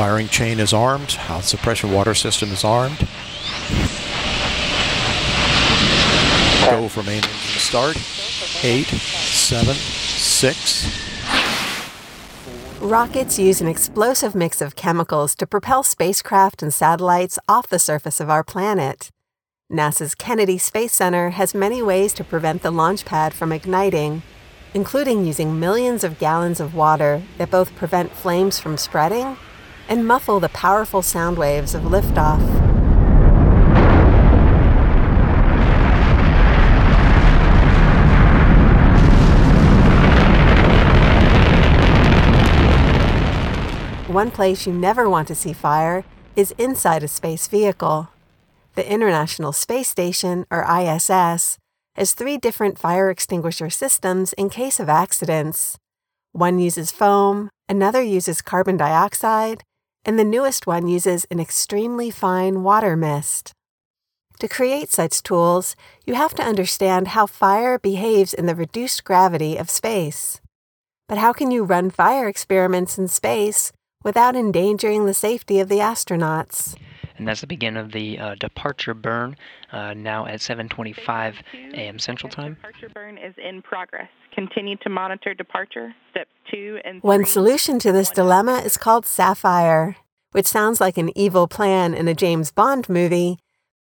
Firing chain is armed. House suppression water system is armed. Go for main engine start. Eight, seven, six. Rockets use an explosive mix of chemicals to propel spacecraft and satellites off the surface of our planet. NASA's Kennedy Space Center has many ways to prevent the launch pad from igniting, including using millions of gallons of water that both prevent flames from spreading and muffle the powerful sound waves of liftoff. One place you never want to see fire is inside a space vehicle. The International Space Station, or ISS, has three different fire extinguisher systems in case of accidents. One uses foam, another uses carbon dioxide, and the newest one uses an extremely fine water mist. To create such tools, you have to understand how fire behaves in the reduced gravity of space. But how can you run fire experiments in space without endangering the safety of the astronauts. And that's the beginning of the uh, departure burn, uh, now at 7:25 a.m. Central Time. Departure burn is in progress. Continue to monitor departure. Step two and Three. One solution to this dilemma is called Saffire, which sounds like an evil plan in a James Bond movie,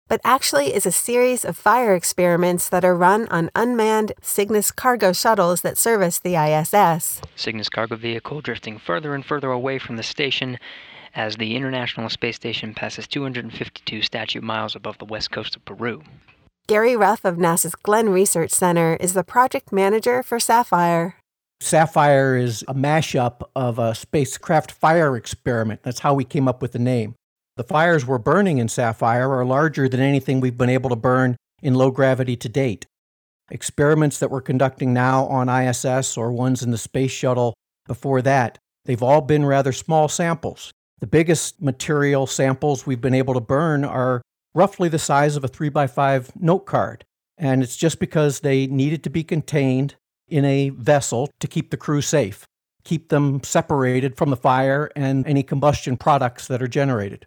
but actually is a series of fire experiments that are run on unmanned Cygnus cargo shuttles that service the ISS. Cygnus cargo vehicle drifting further and further away from the station as the International Space Station passes 252 statute miles above the west coast of Peru. Gary Ruff of NASA's Glenn Research Center is the project manager for Saffire. Saffire is a mashup of a spacecraft fire experiment. That's how we came up with the name. The fires we're burning in Saffire are larger than anything we've been able to burn in low gravity to date. Experiments that we're conducting now on ISS or ones in the space shuttle before that, they've all been rather small samples. The biggest material samples we've been able to burn are roughly the size of a 3x5 note card. And it's just because they needed to be contained in a vessel to keep the crew safe, keep them separated from the fire and any combustion products that are generated.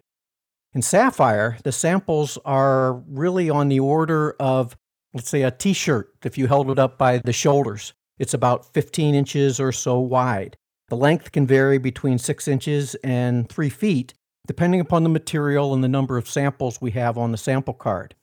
In Saffire, the samples are really on the order of, let's say, a t shirt, if you held it up by the shoulders. It's about 15 inches or so wide. The length can vary between 6 inches and 3 feet, depending upon the material and the number of samples we have on the sample card.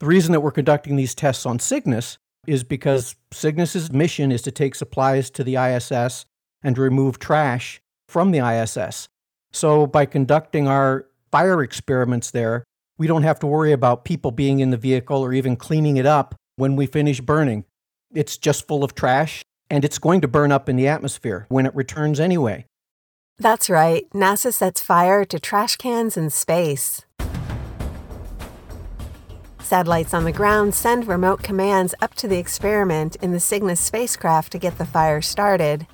The reason that we're conducting these tests on Cygnus is because Cygnus's mission is to take supplies to the ISS and to remove trash from the ISS. So, by conducting our fire experiments there, we don't have to worry about people being in the vehicle or even cleaning it up when we finish burning. It's just full of trash and it's going to burn up in the atmosphere when it returns anyway. That's right, NASA sets fire to trash cans in space. Satellites on the ground send remote commands up to the experiment in the Cygnus spacecraft to get the fire started.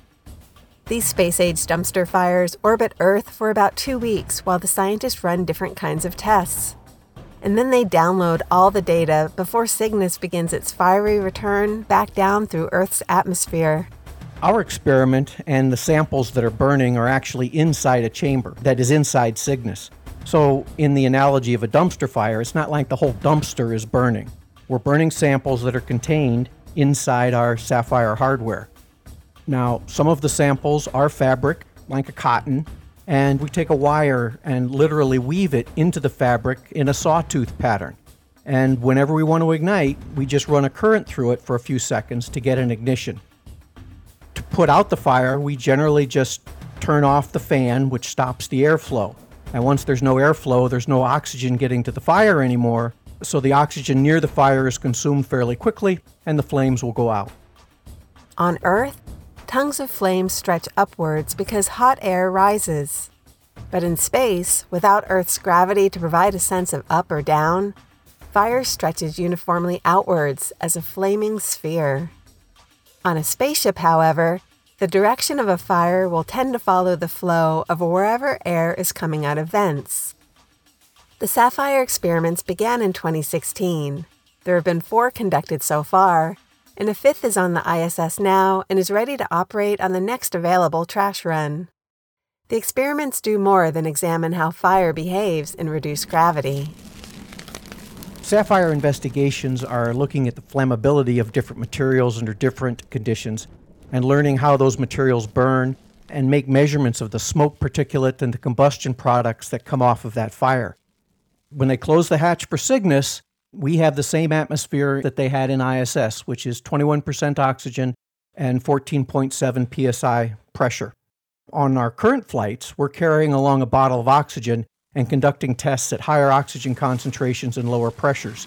These space age dumpster fires orbit Earth for about two weeks while the scientists run different kinds of tests. And then they download all the data before Cygnus begins its fiery return back down through Earth's atmosphere. Our experiment and the samples that are burning are actually inside a chamber that is inside Cygnus. So, in the analogy of a dumpster fire, it's not like the whole dumpster is burning. We're burning samples that are contained inside our Saffire hardware. Now, some of the samples are fabric, like a cotton, and we take a wire and literally weave it into the fabric in a sawtooth pattern. And whenever we want to ignite, we just run a current through it for a few seconds to get an ignition. To put out the fire, we generally just turn off the fan, which stops the airflow. And once there's no airflow, there's no oxygen getting to the fire anymore, so the oxygen near the fire is consumed fairly quickly and the flames will go out. On Earth, tongues of flame stretch upwards because hot air rises. But in space, without Earth's gravity to provide a sense of up or down, fire stretches uniformly outwards as a flaming sphere. On a spaceship, however, the direction of a fire will tend to follow the flow of wherever air is coming out of vents. The Saffire experiments began in 2016. There have been four conducted so far, and a fifth is on the ISS now and is ready to operate on the next available trash run. The experiments do more than examine how fire behaves in reduced gravity. Saffire investigations are looking at the flammability of different materials under different conditions and learning how those materials burn and make measurements of the smoke particulate and the combustion products that come off of that fire. When they close the hatch for Cygnus, we have the same atmosphere that they had in ISS, which is 21% oxygen and 14.7 psi pressure. On our current flights, we're carrying along a bottle of oxygen and conducting tests at higher oxygen concentrations and lower pressures.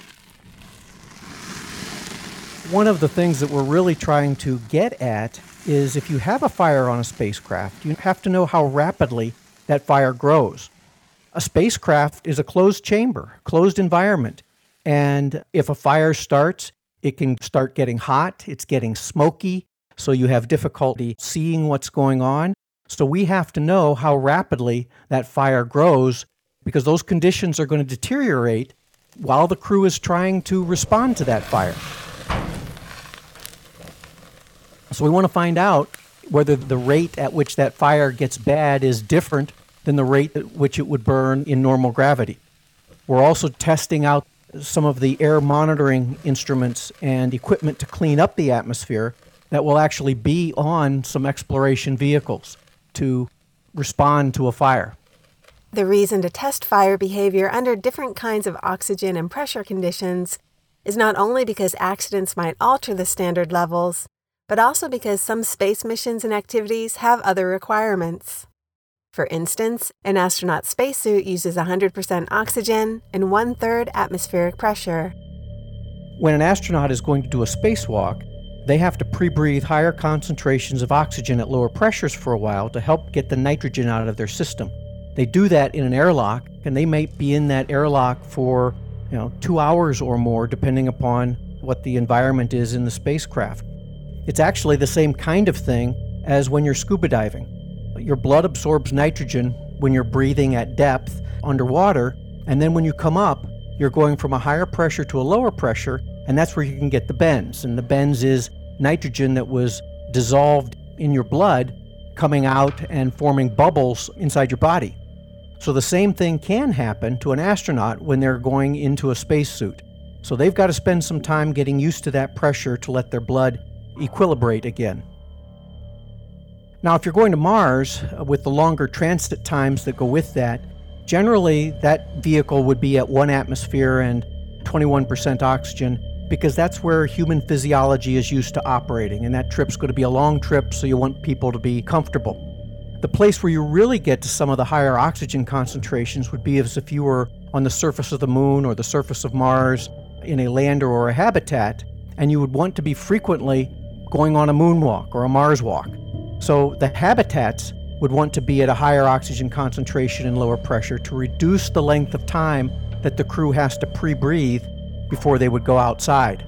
One of the things that we're really trying to get at is if you have a fire on a spacecraft, you have to know how rapidly that fire grows. A spacecraft is a closed chamber, closed environment. And if a fire starts, it can start getting hot, it's getting smoky, so you have difficulty seeing what's going on. So we have to know how rapidly that fire grows because those conditions are going to deteriorate while the crew is trying to respond to that fire. So we want to find out whether the rate at which that fire gets bad is different than the rate at which it would burn in normal gravity. We're also testing out some of the air monitoring instruments and equipment to clean up the atmosphere that will actually be on some exploration vehicles to respond to a fire. The reason to test fire behavior under different kinds of oxygen and pressure conditions is not only because accidents might alter the standard levels, but also because some space missions and activities have other requirements. For instance, an astronaut spacesuit uses 100% oxygen and one third atmospheric pressure. When an astronaut is going to do a spacewalk, they have to pre breathe higher concentrations of oxygen at lower pressures for a while to help get the nitrogen out of their system. They do that in an airlock, and they may be in that airlock for you know, two hours or more, depending upon what the environment is in the spacecraft. It's actually the same kind of thing as when you're scuba diving. Your blood absorbs nitrogen when you're breathing at depth underwater, and then when you come up, you're going from a higher pressure to a lower pressure, and that's where you can get the bends. And the bends is nitrogen that was dissolved in your blood coming out and forming bubbles inside your body. So the same thing can happen to an astronaut when they're going into a spacesuit. So they've got to spend some time getting used to that pressure to let their blood equilibrate again. Now, if you're going to Mars uh, with the longer transit times that go with that, generally that vehicle would be at one atmosphere and 21% oxygen because that's where human physiology is used to operating, and that trip's going to be a long trip, so you want people to be comfortable. The place where you really get to some of the higher oxygen concentrations would be as if you were on the surface of the moon or the surface of Mars in a lander or a habitat, and you would want to be frequently going on a moonwalk or a Mars walk. So the habitats would want to be at a higher oxygen concentration and lower pressure to reduce the length of time that the crew has to pre breathe before they would go outside.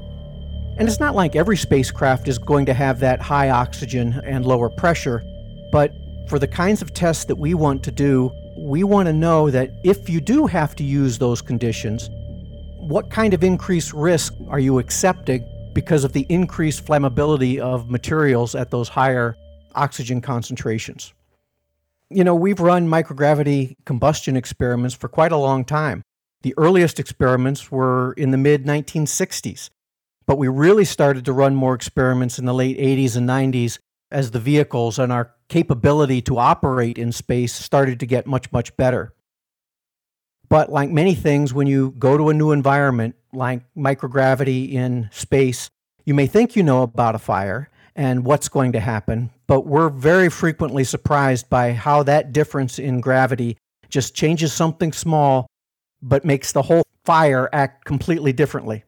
And it's not like every spacecraft is going to have that high oxygen and lower pressure, but for the kinds of tests that we want to do, we want to know that if you do have to use those conditions, what kind of increased risk are you accepting because of the increased flammability of materials at those higher oxygen concentrations. You know, we've run microgravity combustion experiments for quite a long time. The earliest experiments were in the mid 1960s, but we really started to run more experiments in the late 80s and 90s as the vehicles and our capability to operate in space started to get much, much better. But like many things, when you go to a new environment, like microgravity in space, you may think you know about a fire and what's going to happen, but we're very frequently surprised by how that difference in gravity just changes something small but makes the whole fire act completely differently.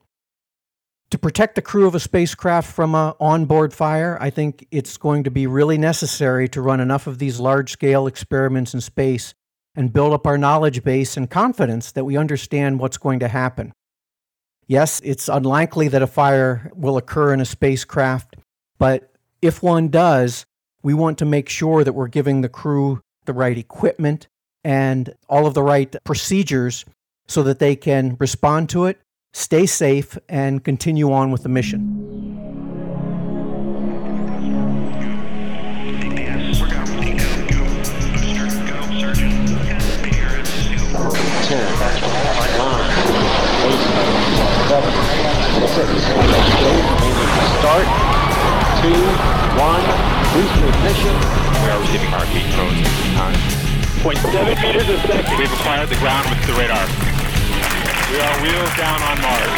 To protect the crew of a spacecraft from an onboard fire, I think it's going to be really necessary to run enough of these large scale experiments in space and build up our knowledge base and confidence that we understand what's going to happen. Yes, it's unlikely that a fire will occur in a spacecraft, but if one does, we want to make sure that we're giving the crew the right equipment and all of the right procedures so that they can respond to it, stay safe, and continue on with the mission. Start Please pay attention. We are receiving heartbeat codes at this time. 0.7 meters a second. We've acquired the ground with the radar. We are wheels down on Mars.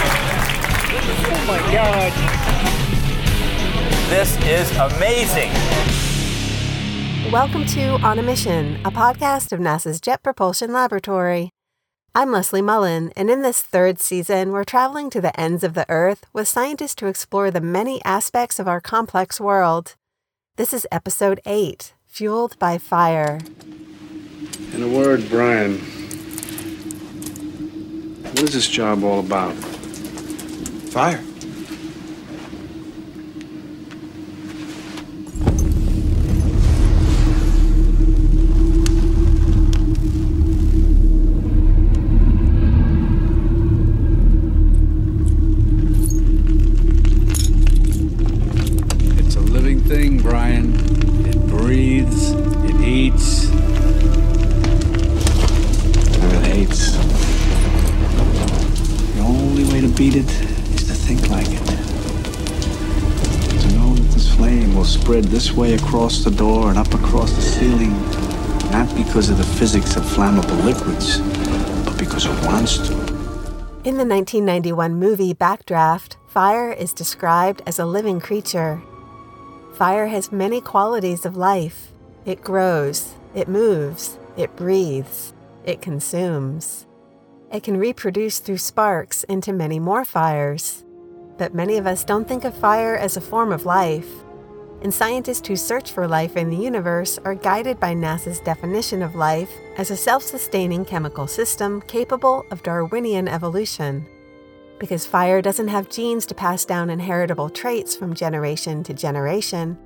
Oh my God. This is amazing. Welcome to On a Mission, a podcast of NASA's Jet Propulsion Laboratory. I'm Leslie Mullen, and in this third season, we're traveling to the ends of the Earth with scientists to explore the many aspects of our complex world. This is episode 8 Fueled by Fire. In a word, Brian, what is this job all about? Fire. Way across the door and up across the ceiling, not because of the physics of flammable liquids, but because it wants to. In the 1991 movie Backdraft, fire is described as a living creature. Fire has many qualities of life. It grows, it moves, it breathes, it consumes. It can reproduce through sparks into many more fires. But many of us don't think of fire as a form of life. And scientists who search for life in the universe are guided by NASA's definition of life as a self sustaining chemical system capable of Darwinian evolution. Because fire doesn't have genes to pass down inheritable traits from generation to generation,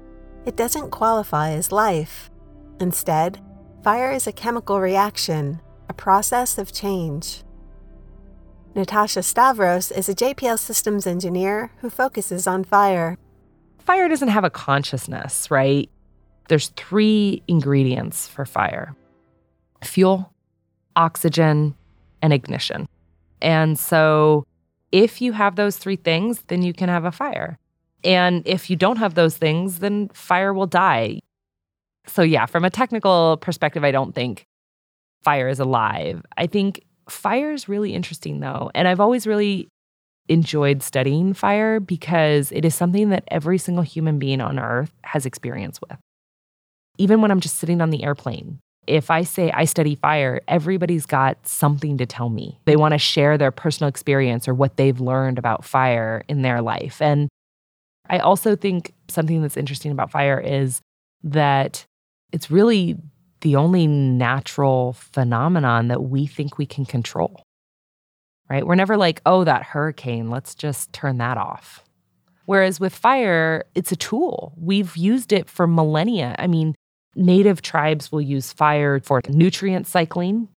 it doesn't qualify as life. Instead, fire is a chemical reaction, a process of change. Natasha Stavros is a JPL systems engineer who focuses on fire. Fire doesn't have a consciousness, right? There's three ingredients for fire fuel, oxygen, and ignition. And so if you have those three things, then you can have a fire. And if you don't have those things, then fire will die. So, yeah, from a technical perspective, I don't think fire is alive. I think fire is really interesting, though. And I've always really enjoyed studying fire because it is something that every single human being on earth has experience with. Even when I'm just sitting on the airplane, if I say I study fire, everybody's got something to tell me. They want to share their personal experience or what they've learned about fire in their life. And I also think something that's interesting about fire is that it's really the only natural phenomenon that we think we can control. Right? We're never like, oh, that hurricane, let's just turn that off. Whereas with fire, it's a tool. We've used it for millennia. I mean, native tribes will use fire for nutrient cycling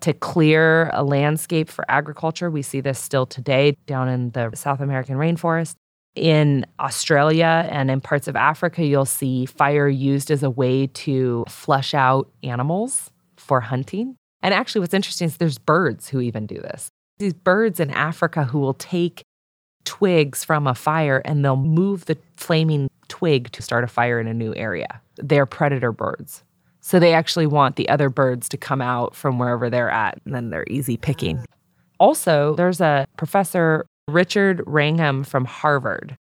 to clear a landscape for agriculture. We see this still today down in the South American rainforest. In Australia and in parts of Africa, you'll see fire used as a way to flush out animals for hunting. And actually, what's interesting is there's birds who even do this. These birds in Africa who will take twigs from a fire and they'll move the flaming twig to start a fire in a new area. They're predator birds. So they actually want the other birds to come out from wherever they're at, and then they're easy picking. Also, there's a professor, Richard Wrangham from Harvard,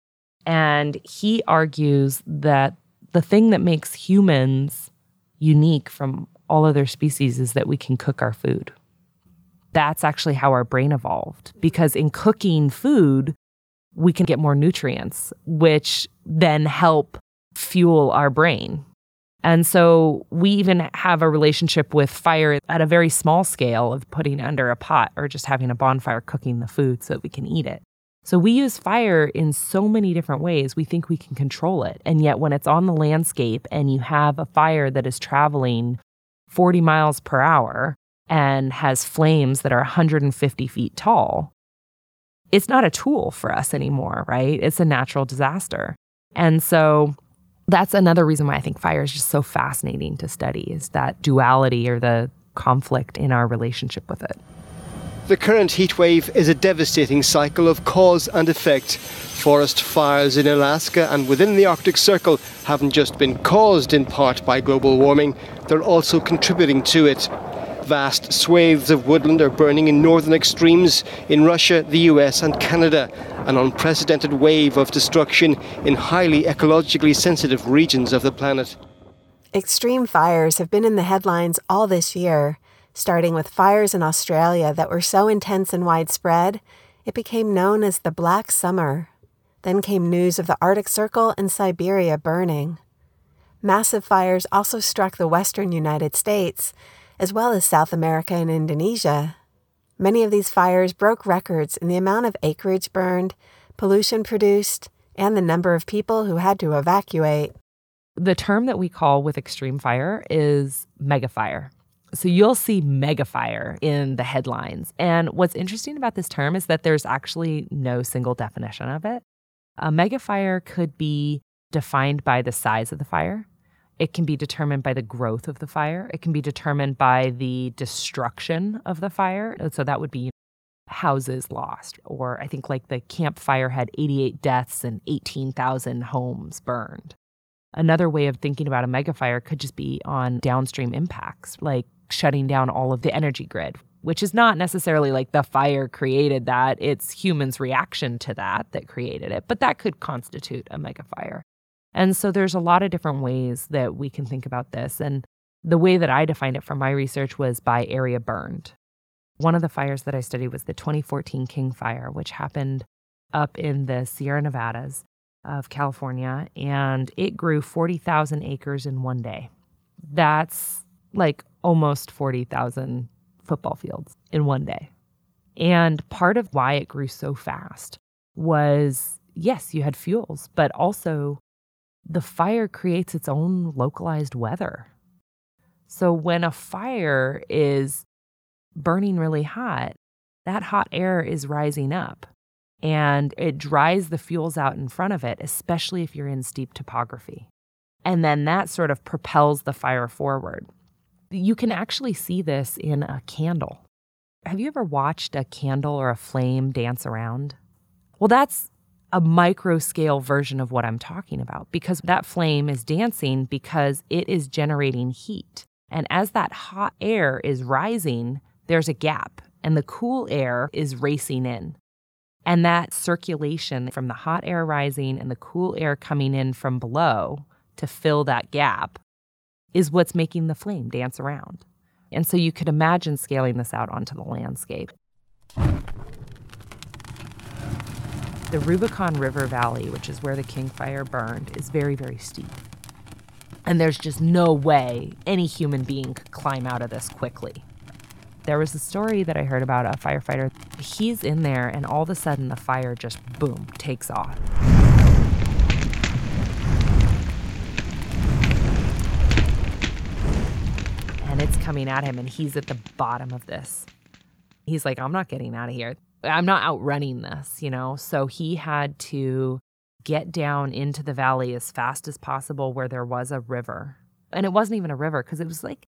and he argues that the thing that makes humans unique from all other species is that we can cook our food. That's actually how our brain evolved because in cooking food, we can get more nutrients, which then help fuel our brain. And so we even have a relationship with fire at a very small scale of putting under a pot or just having a bonfire cooking the food so that we can eat it. So we use fire in so many different ways. We think we can control it. And yet, when it's on the landscape and you have a fire that is traveling 40 miles per hour and has flames that are 150 feet tall, it's not a tool for us anymore, right? It's a natural disaster. And so that's another reason why I think fire is just so fascinating to study is that duality or the conflict in our relationship with it. The current heatwave is a devastating cycle of cause and effect. Forest fires in Alaska and within the Arctic Circle haven't just been caused in part by global warming, they're also contributing to it. Vast swathes of woodland are burning in northern extremes in Russia, the US, and Canada. An unprecedented wave of destruction in highly ecologically sensitive regions of the planet. Extreme fires have been in the headlines all this year starting with fires in Australia that were so intense and widespread, it became known as the Black Summer. Then came news of the Arctic Circle and Siberia burning. Massive fires also struck the western United States, as well as South America and Indonesia. Many of these fires broke records in the amount of acreage burned, pollution produced, and the number of people who had to evacuate. The term that we call with extreme fire is megafire. So you'll see megafire in the headlines. And what's interesting about this term is that there's actually no single definition of it. A megafire could be defined by the size of the fire. It can be determined by the growth of the fire. It can be determined by the destruction of the fire. So that would be houses lost, or I think like the Camp Fire had 88 deaths and 18,000 homes burned. Another way of thinking about a megafire could just be on downstream impacts, like shutting down all of the energy grid, which is not necessarily like the fire created that, it's humans' reaction to that that created it, but that could constitute a megafire. And so there's a lot of different ways that we can think about this. And the way that I defined it from my research was by area burned. One of the fires that I studied was the 2014 King Fire, which happened up in the Sierra Nevadas of California, and it grew 40,000 acres in one day. That's like almost 40,000 football fields in one day. And part of why it grew so fast was yes, you had fuels, but also the fire creates its own localized weather. So when a fire is burning really hot, that hot air is rising up and it dries the fuels out in front of it, especially if you're in steep topography. And then that sort of propels the fire forward. You can actually see this in a candle. Have you ever watched a candle or a flame dance around? Well, that's a micro scale version of what I'm talking about because that flame is dancing because it is generating heat. And as that hot air is rising, there's a gap and the cool air is racing in. And that circulation from the hot air rising and the cool air coming in from below to fill that gap is what's making the flame dance around. And so you could imagine scaling this out onto the landscape. The Rubicon River Valley, which is where the King Fire burned, is very, very steep. And there's just no way any human being could climb out of this quickly. There was a story that I heard about a firefighter. He's in there, and all of a sudden, the fire just boom takes off. And it's coming at him, and he's at the bottom of this. He's like, I'm not getting out of here. I'm not outrunning this, you know? So he had to get down into the valley as fast as possible where there was a river. And it wasn't even a river because it was like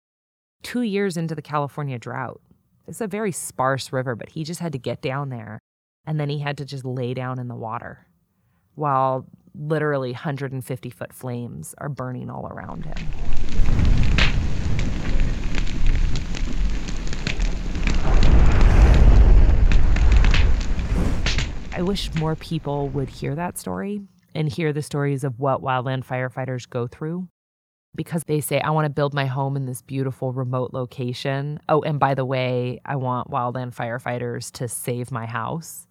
two years into the California drought. It's a very sparse river, but he just had to get down there and then he had to just lay down in the water while literally 150 foot flames are burning all around him. I wish more people would hear that story and hear the stories of what wildland firefighters go through because they say, I want to build my home in this beautiful remote location. Oh, and by the way, I want wildland firefighters to save my house.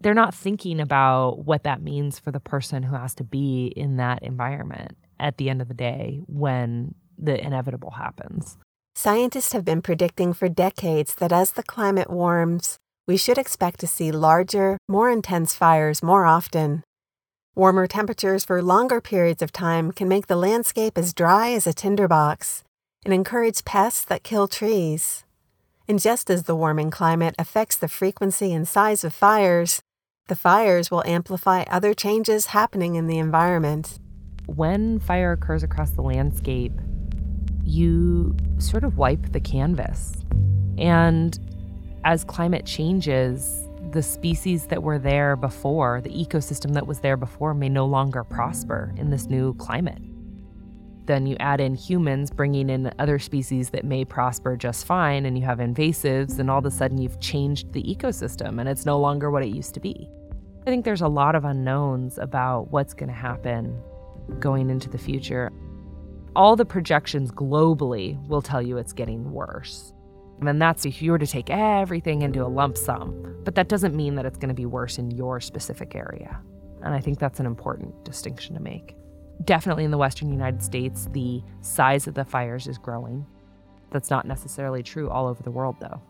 They're not thinking about what that means for the person who has to be in that environment at the end of the day when the inevitable happens. Scientists have been predicting for decades that as the climate warms, we should expect to see larger, more intense fires more often. Warmer temperatures for longer periods of time can make the landscape as dry as a tinderbox and encourage pests that kill trees. And just as the warming climate affects the frequency and size of fires, the fires will amplify other changes happening in the environment. When fire occurs across the landscape, you sort of wipe the canvas. And as climate changes, the species that were there before, the ecosystem that was there before, may no longer prosper in this new climate. Then you add in humans bringing in other species that may prosper just fine, and you have invasives, and all of a sudden you've changed the ecosystem and it's no longer what it used to be. I think there's a lot of unknowns about what's going to happen going into the future. All the projections globally will tell you it's getting worse. And that's if you were to take everything into a lump sum. But that doesn't mean that it's going to be worse in your specific area. And I think that's an important distinction to make. Definitely in the Western United States, the size of the fires is growing. That's not necessarily true all over the world, though.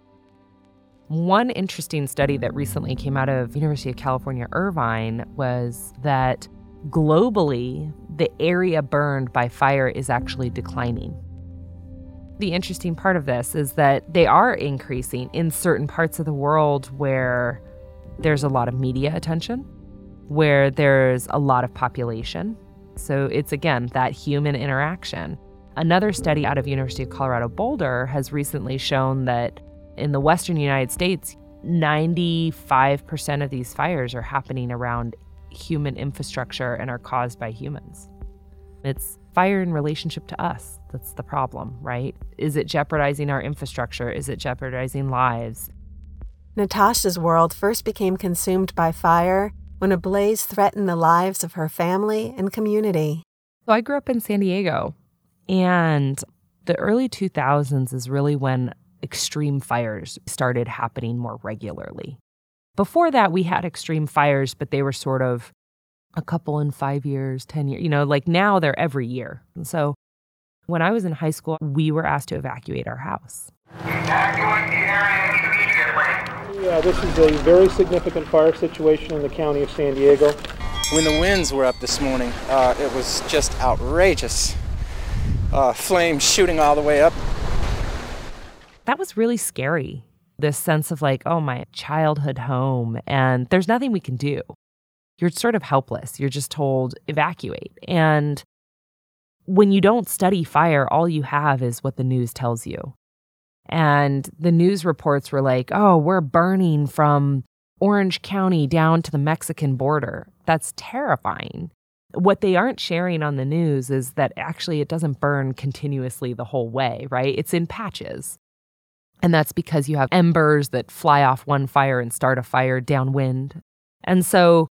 One interesting study that recently came out of University of California Irvine was that globally the area burned by fire is actually declining. The interesting part of this is that they are increasing in certain parts of the world where there's a lot of media attention, where there's a lot of population. So it's again that human interaction. Another study out of University of Colorado Boulder has recently shown that in the western United States, 95% of these fires are happening around human infrastructure and are caused by humans. It's fire in relationship to us that's the problem, right? Is it jeopardizing our infrastructure? Is it jeopardizing lives? Natasha's world first became consumed by fire when a blaze threatened the lives of her family and community. So I grew up in San Diego, and the early 2000s is really when extreme fires started happening more regularly. Before that, we had extreme fires, but they were sort of a couple in five years, 10 years. You know, like now they're every year. And so when I was in high school, we were asked to evacuate our house. Yeah, this is a very significant fire situation in the county of San Diego. When the winds were up this morning, uh, it was just outrageous. Uh, flames shooting all the way up. That was really scary. This sense of like, oh, my childhood home, and there's nothing we can do. You're sort of helpless. You're just told evacuate. And when you don't study fire, all you have is what the news tells you. And the news reports were like, oh, we're burning from Orange County down to the Mexican border. That's terrifying. What they aren't sharing on the news is that actually it doesn't burn continuously the whole way, right? It's in patches. And that's because you have embers that fly off one fire and start a fire downwind. And so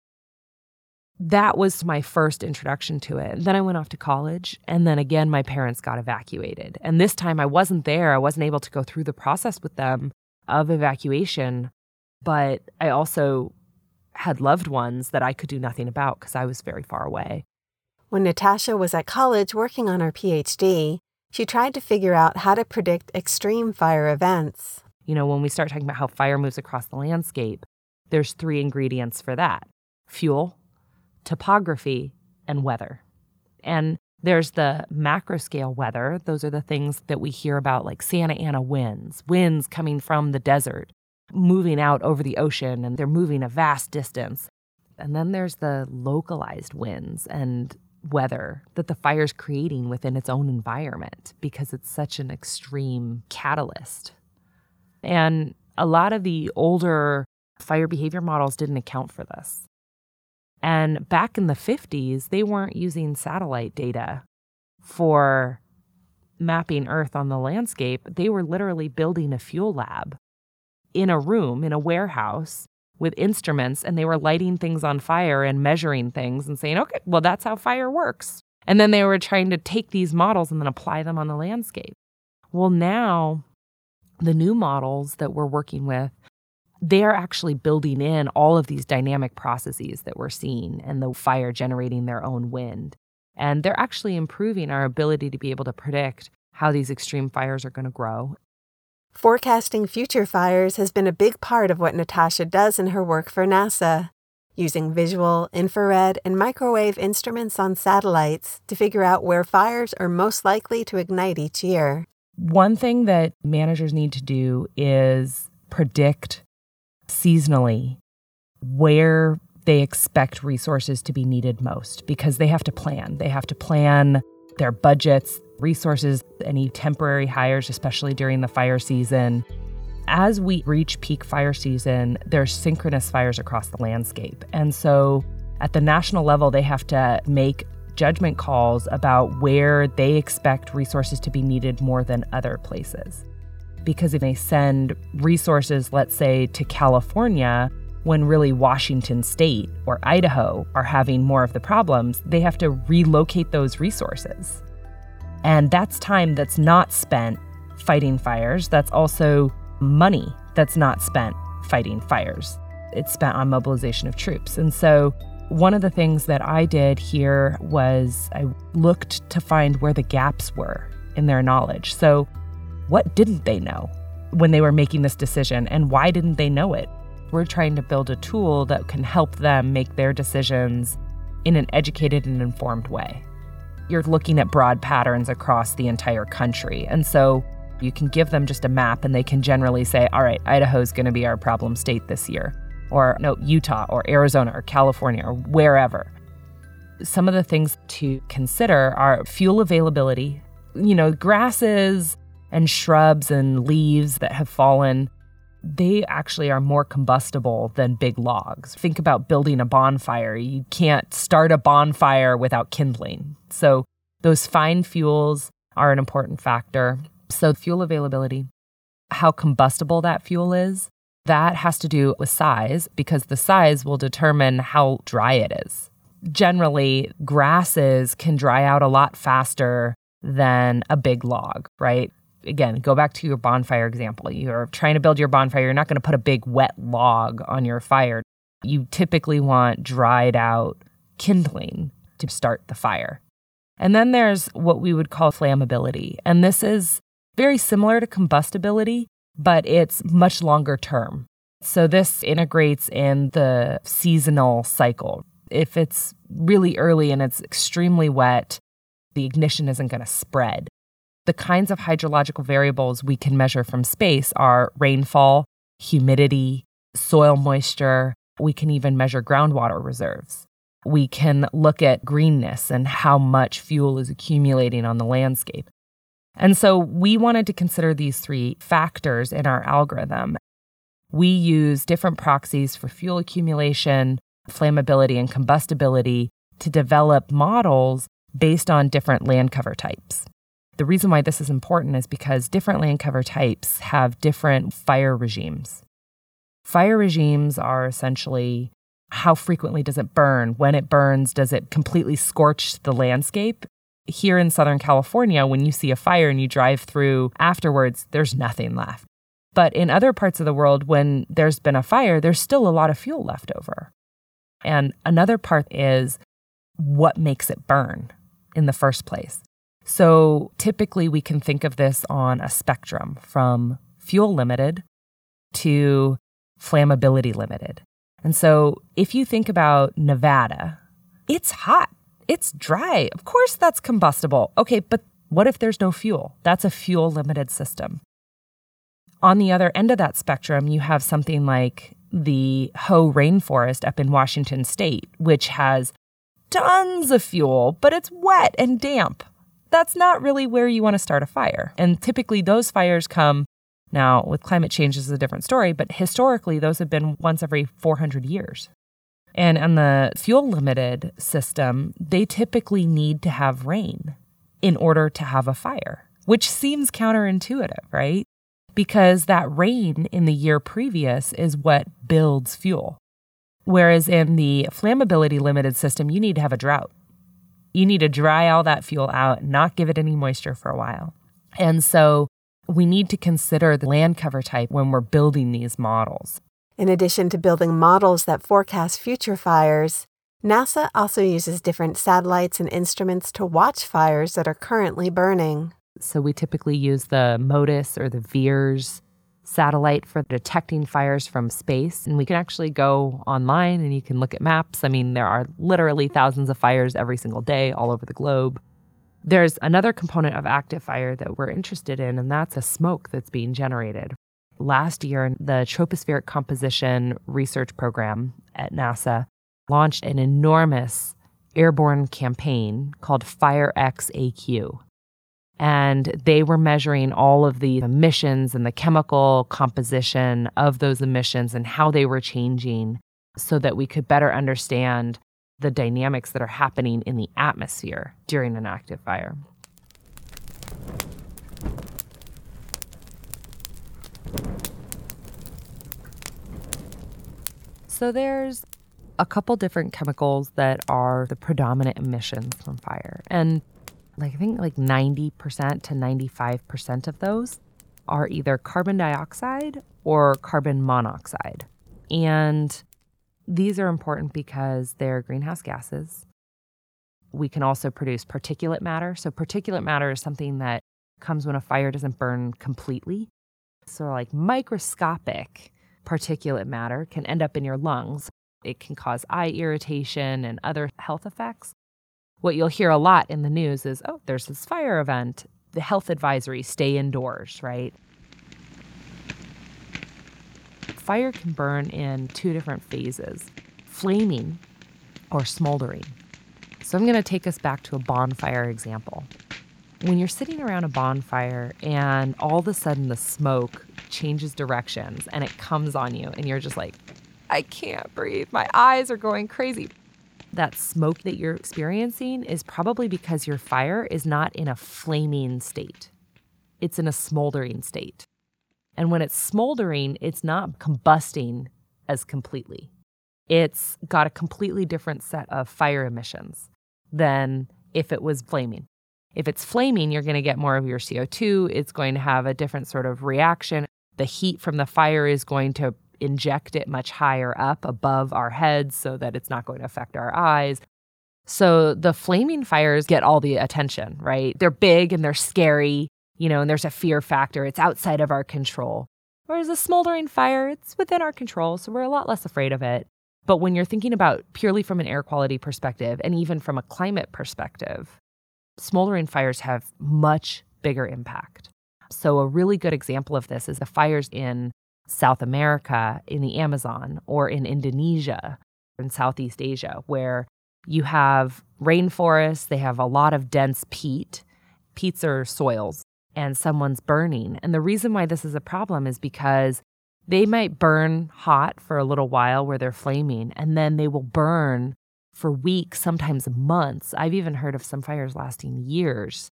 that was my first introduction to it. And then I went off to college. And then again, my parents got evacuated. And this time I wasn't there. I wasn't able to go through the process with them of evacuation. But I also had loved ones that I could do nothing about because I was very far away. When Natasha was at college working on her PhD, she tried to figure out how to predict extreme fire events. You know, when we start talking about how fire moves across the landscape, there's three ingredients for that fuel, topography, and weather. And there's the macro scale weather. Those are the things that we hear about, like Santa Ana winds, winds coming from the desert, moving out over the ocean, and they're moving a vast distance. And then there's the localized winds and weather that the fire's creating within its own environment because it's such an extreme catalyst. And a lot of the older fire behavior models didn't account for this. And back in the 50s, they weren't using satellite data for mapping Earth on the landscape. They were literally building a fuel lab in a room, in a warehouse with instruments, and they were lighting things on fire and measuring things and saying, okay, well, that's how fire works. And then they were trying to take these models and then apply them on the landscape. Well, now the new models that we're working with they're actually building in all of these dynamic processes that we're seeing and the fire generating their own wind. And they're actually improving our ability to be able to predict how these extreme fires are going to grow. Forecasting future fires has been a big part of what Natasha does in her work for NASA, using visual, infrared, and microwave instruments on satellites to figure out where fires are most likely to ignite each year. One thing that managers need to do is predict seasonally where they expect resources to be needed most because they have to plan. They have to plan their budgets, resources, any temporary hires, especially during the fire season. As we reach peak fire season, there's synchronous fires across the landscape. And so at the national level, they have to make judgment calls about where they expect resources to be needed more than other places. Because if they send resources, let's say, to California, when really Washington state or Idaho are having more of the problems, they have to relocate those resources. And that's time that's not spent fighting fires. That's also money that's not spent fighting fires. It's spent on mobilization of troops. And so, one of the things that I did here was I looked to find where the gaps were in their knowledge. So, what didn't they know when they were making this decision, and why didn't they know it? We're trying to build a tool that can help them make their decisions in an educated and informed way. You're looking at broad patterns across the entire country. And so, you can give them just a map and they can generally say, all right, Idaho's going to be our problem state this year, or no, Utah or Arizona or California or wherever. Some of the things to consider are fuel availability. You know, grasses and shrubs and leaves that have fallen, they actually are more combustible than big logs. Think about building a bonfire. You can't start a bonfire without kindling. So, those fine fuels are an important factor. So, fuel availability, how combustible that fuel is, that has to do with size because the size will determine how dry it is. Generally, grasses can dry out a lot faster than a big log, right? Again, go back to your bonfire example. You're trying to build your bonfire, you're not going to put a big wet log on your fire. You typically want dried out kindling to start the fire. And then there's what we would call flammability. And this is very similar to combustibility, but it's much longer term. So this integrates in the seasonal cycle. If it's really early and it's extremely wet, the ignition isn't going to spread. The kinds of hydrological variables we can measure from space are rainfall, humidity, soil moisture. We can even measure groundwater reserves. We can look at greenness and how much fuel is accumulating on the landscape. And so we wanted to consider these three factors in our algorithm. We use different proxies for fuel accumulation, flammability, and combustibility to develop models based on different land cover types. The reason why this is important is because different land cover types have different fire regimes. Fire regimes are essentially how frequently does it burn? When it burns, does it completely scorch the landscape? here in Southern California, when you see a fire and you drive through afterwards, there's nothing left. But in other parts of the world, when there's been a fire, there's still a lot of fuel left over. And another part is what makes it burn in the first place. So typically, we can think of this on a spectrum from fuel limited to flammability limited. And so if you think about Nevada, it's hot it's dry. Of course, that's combustible. Okay, but what if there's no fuel? That's a fuel limited system. On the other end of that spectrum, you have something like the Hoh rainforest up in Washington state, which has tons of fuel, but it's wet and damp. That's not really where you want to start a fire. And typically, those fires come now with climate change is a different story, but historically, those have been once every 400 years. And on the fuel limited system, they typically need to have rain in order to have a fire, which seems counterintuitive, right? Because that rain in the year previous is what builds fuel. Whereas in the flammability limited system, you need to have a drought. You need to dry all that fuel out, not give it any moisture for a while. And so we need to consider the land cover type when we're building these models. In addition to building models that forecast future fires, NASA also uses different satellites and instruments to watch fires that are currently burning. So we typically use the MODIS or the VIIRS satellite for detecting fires from space. And we can actually go online and you can look at maps. I mean, there are literally thousands of fires every single day all over the globe. There's another component of active fire that we're interested in, and that's a smoke that's being generated last year, the Tropospheric Composition Research Program at NASA launched an enormous airborne campaign called FIREX-AQ. And they were measuring all of the emissions and the chemical composition of those emissions and how they were changing so that we could better understand the dynamics that are happening in the atmosphere during an active fire. So there's a couple different chemicals that are the predominant emissions from fire. And like I think like 90% to 95% of those are either carbon dioxide or carbon monoxide. And these are important because they're greenhouse gases. We can also produce particulate matter. So, particulate matter is something that comes when a fire doesn't burn completely. So, like microscopic particulate matter can end up in your lungs. It can cause eye irritation and other health effects. What you'll hear a lot in the news is oh, there's this fire event. The health advisory stay indoors, right? Fire can burn in two different phases flaming or smoldering. So I'm going to take us back to a bonfire example. When you're sitting around a bonfire and all of a sudden the smoke changes directions and it comes on you, and you're just like, I can't breathe. My eyes are going crazy. That smoke that you're experiencing is probably because your fire is not in a flaming state, it's in a smoldering state. And when it's smoldering, it's not combusting as completely. It's got a completely different set of fire emissions than if it was flaming. If it's flaming, you're going to get more of your CO2. It's going to have a different sort of reaction. The heat from the fire is going to inject it much higher up above our heads so that it's not going to affect our eyes. So the flaming fires get all the attention, right? They're big and they're scary you know, and there's a fear factor. It's outside of our control. Whereas a smoldering fire, it's within our control, so we're a lot less afraid of it. But when you're thinking about purely from an air quality perspective and even from a climate perspective, smoldering fires have much bigger impact. So, a really good example of this is the fires in South America, in the Amazon, or in Indonesia, in Southeast Asia, where you have rainforests, they have a lot of dense peat. Peats are soils and someone's burning. And the reason why this is a problem is because they might burn hot for a little while where they're flaming, and then they will burn for weeks, sometimes months. I've even heard of some fires lasting years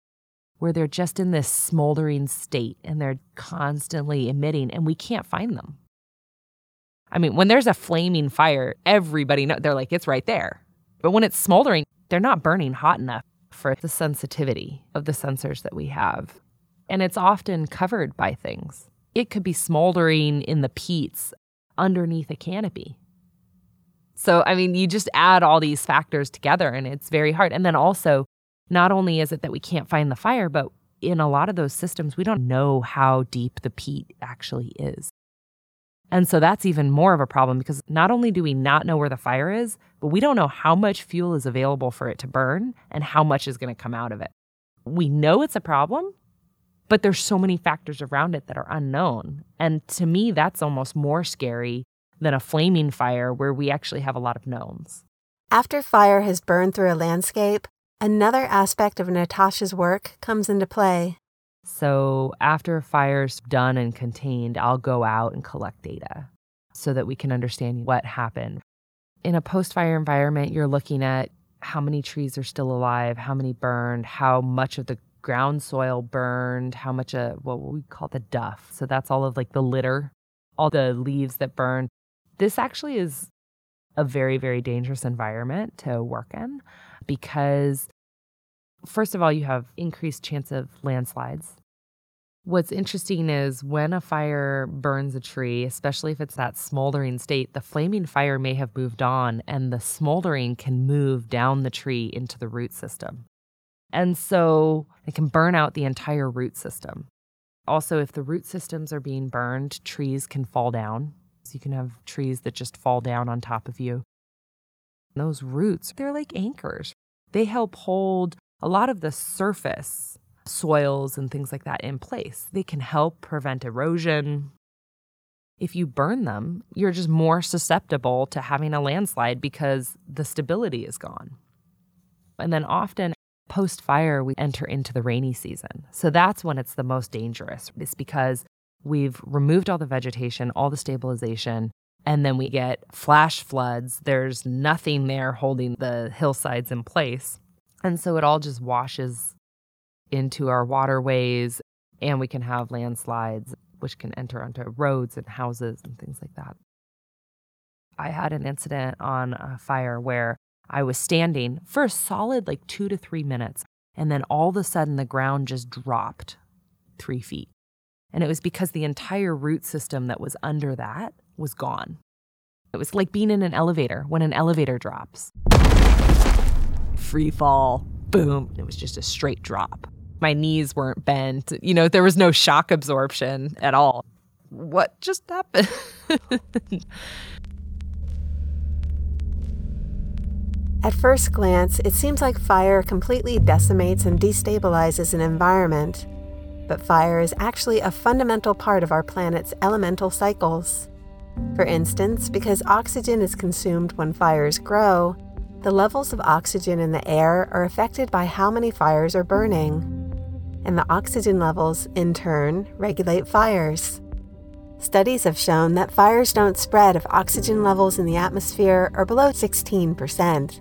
where they're just in this smoldering state and they're constantly emitting, and we can't find them. I mean, when there's a flaming fire, everybody know they're like it's right there. But when it's smoldering, they're not burning hot enough for the sensitivity of the sensors that we have and it's often covered by things. It could be smoldering in the peats underneath a canopy. So, I mean, you just add all these factors together and it's very hard. And then also, not only is it that we can't find the fire, but in a lot of those systems, we don't know how deep the peat actually is. And so that's even more of a problem because not only do we not know where the fire is, but we don't know how much fuel is available for it to burn and how much is going to come out of it. We know it's a problem, but there's so many factors around it that are unknown. And to me, that's almost more scary than a flaming fire where we actually have a lot of knowns. After fire has burned through a landscape, another aspect of Natasha's work comes into play. So, after a fire's done and contained, I'll go out and collect data so that we can understand what happened. In a post fire environment, you're looking at how many trees are still alive, how many burned, how much of the ground soil burned, how much of what we call the duff. So that's all of like the litter, all the leaves that burn. This actually is a very, very dangerous environment to work in because, first of all, you have increased chance of landslides. What's interesting is when a fire burns a tree, especially if it's that smoldering state, the flaming fire may have moved on and the smoldering can move down the tree into the root system. And so it can burn out the entire root system. Also, if the root systems are being burned, trees can fall down. So you can have trees that just fall down on top of you. Those roots, they're like anchors. They help hold a lot of the surface soils and things like that in place. They can help prevent erosion. If you burn them, you're just more susceptible to having a landslide because the stability is gone. And then often Post fire, we enter into the rainy season. So that's when it's the most dangerous. It's because we've removed all the vegetation, all the stabilization, and then we get flash floods. There's nothing there holding the hillsides in place. And so it all just washes into our waterways, and we can have landslides, which can enter onto roads and houses and things like that. I had an incident on a fire where I was standing for a solid like two to three minutes, and then all of a sudden the ground just dropped three feet. And it was because the entire root system that was under that was gone. It was like being in an elevator when an elevator drops. Free fall, boom. It was just a straight drop. My knees weren't bent. You know, there was no shock absorption at all. What just happened? At first glance, it seems like fire completely decimates and destabilizes an environment. But fire is actually a fundamental part of our planet's elemental cycles. For instance, because oxygen is consumed when fires grow, the levels of oxygen in the air are affected by how many fires are burning. And the oxygen levels, in turn, regulate fires. Studies have shown that fires don't spread if oxygen levels in the atmosphere are below 16%,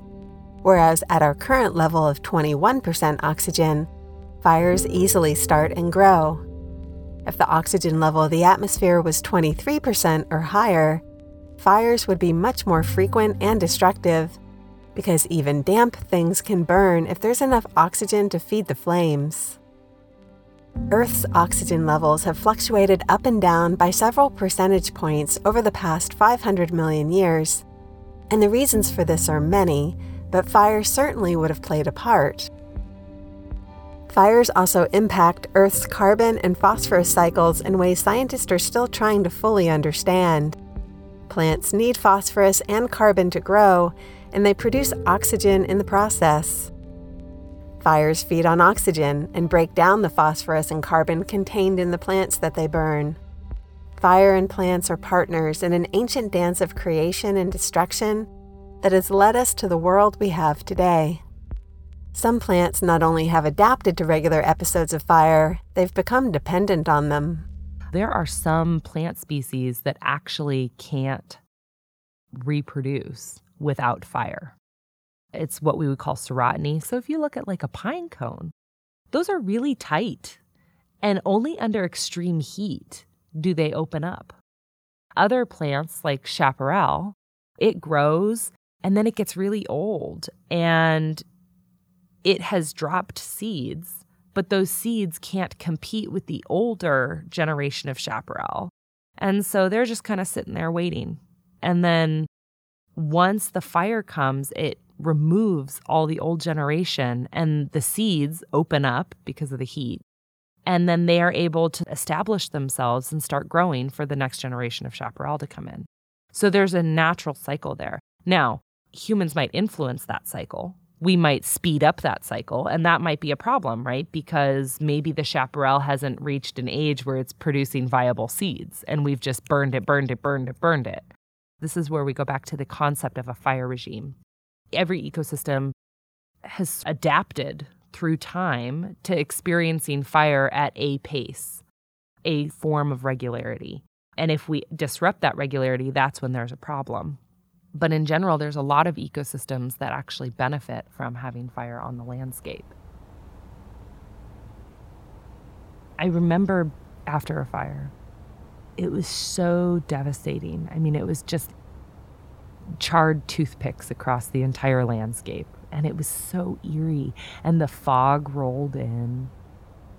whereas at our current level of 21% oxygen, fires easily start and grow. If the oxygen level of the atmosphere was 23% or higher, fires would be much more frequent and destructive because even damp things can burn if there's enough oxygen to feed the flames. Earth's oxygen levels have fluctuated up and down by several percentage points over the past 500 million years, and the reasons for this are many, but fire certainly would have played a part. Fires also impact Earth's carbon and phosphorus cycles in ways scientists are still trying to fully understand. Plants need phosphorus and carbon to grow, and they produce oxygen in the process. Fires feed on oxygen and break down the phosphorus and carbon contained in the plants that they burn. Fire and plants are partners in an ancient dance of creation and destruction that has led us to the world we have today. Some plants not only have adapted to regular episodes of fire, they've become dependent on them. There are some plant species that actually can't reproduce without fire. It's what we would call serotiny. So if you look at like a pine cone, those are really tight, and only under extreme heat do they open up. Other plants like chaparral, it grows and then it gets really old and it has dropped seeds, but those seeds can't compete with the older generation of chaparral. And so they're just kind of sitting there waiting. And then once the fire comes, it removes all the old generation and the seeds open up because of the heat. And then they are able to establish themselves and start growing for the next generation of chaparral to come in. So there's a natural cycle there. Now, humans might influence that cycle we might speed up that cycle. And that might be a problem, right? Because maybe the chaparral hasn't reached an age where it's producing viable seeds and we've just burned it, burned it, burned it, burned it. This is where we go back to the concept of a fire regime. Every ecosystem has adapted through time to experiencing fire at a pace, a form of regularity. And if we disrupt that regularity, that's when there's a problem. But in general, there's a lot of ecosystems that actually benefit from having fire on the landscape. I remember after a fire, it was so devastating. I mean, it was just charred toothpicks across the entire landscape. And it was so eerie. And the fog rolled in,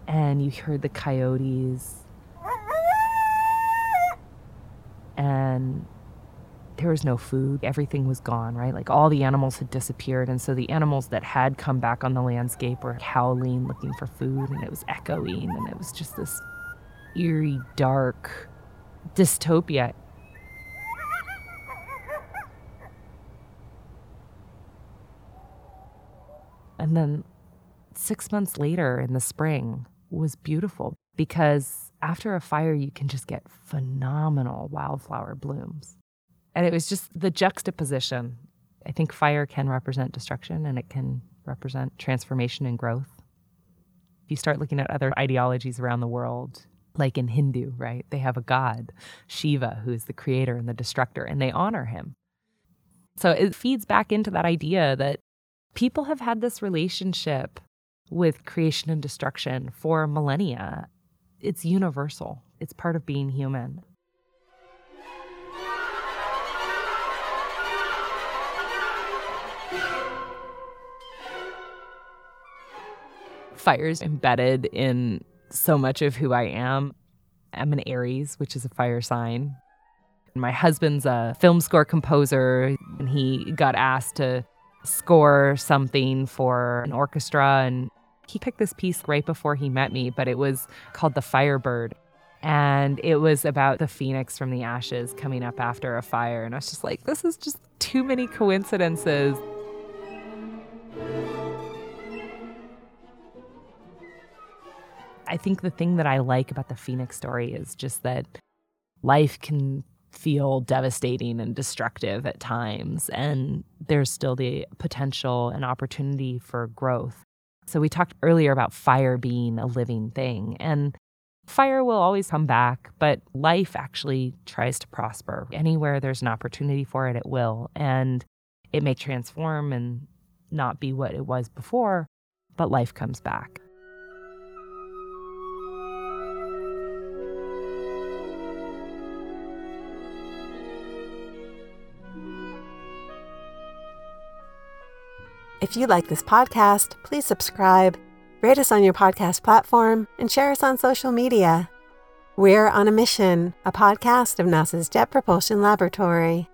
and you heard the coyotes. And there was no food. Everything was gone, right? Like all the animals had disappeared. And so the animals that had come back on the landscape were howling, looking for food, and it was echoing. And it was just this eerie, dark dystopia. And then six months later in the spring was beautiful because after a fire, you can just get phenomenal wildflower blooms. And it was just the juxtaposition. I think fire can represent destruction and it can represent transformation and growth. If you start looking at other ideologies around the world, like in Hindu, right? They have a god, Shiva, who is the creator and the destructor, and they honor him. So it feeds back into that idea that people have had this relationship with creation and destruction for millennia. It's universal, it's part of being human. Fire's embedded in so much of who I am. I'm an Aries, which is a fire sign. My husband's a film score composer, and he got asked to score something for an orchestra. And he picked this piece right before he met me, but it was called The Firebird. And it was about the phoenix from the ashes coming up after a fire. And I was just like, this is just too many coincidences. I think the thing that I like about the Phoenix story is just that life can feel devastating and destructive at times, and there's still the potential and opportunity for growth. So, we talked earlier about fire being a living thing, and fire will always come back, but life actually tries to prosper. Anywhere there's an opportunity for it, it will. And it may transform and not be what it was before, but life comes back. If you like this podcast, please subscribe, rate us on your podcast platform, and share us on social media. We're on a Mission, a podcast of NASA's Jet Propulsion Laboratory.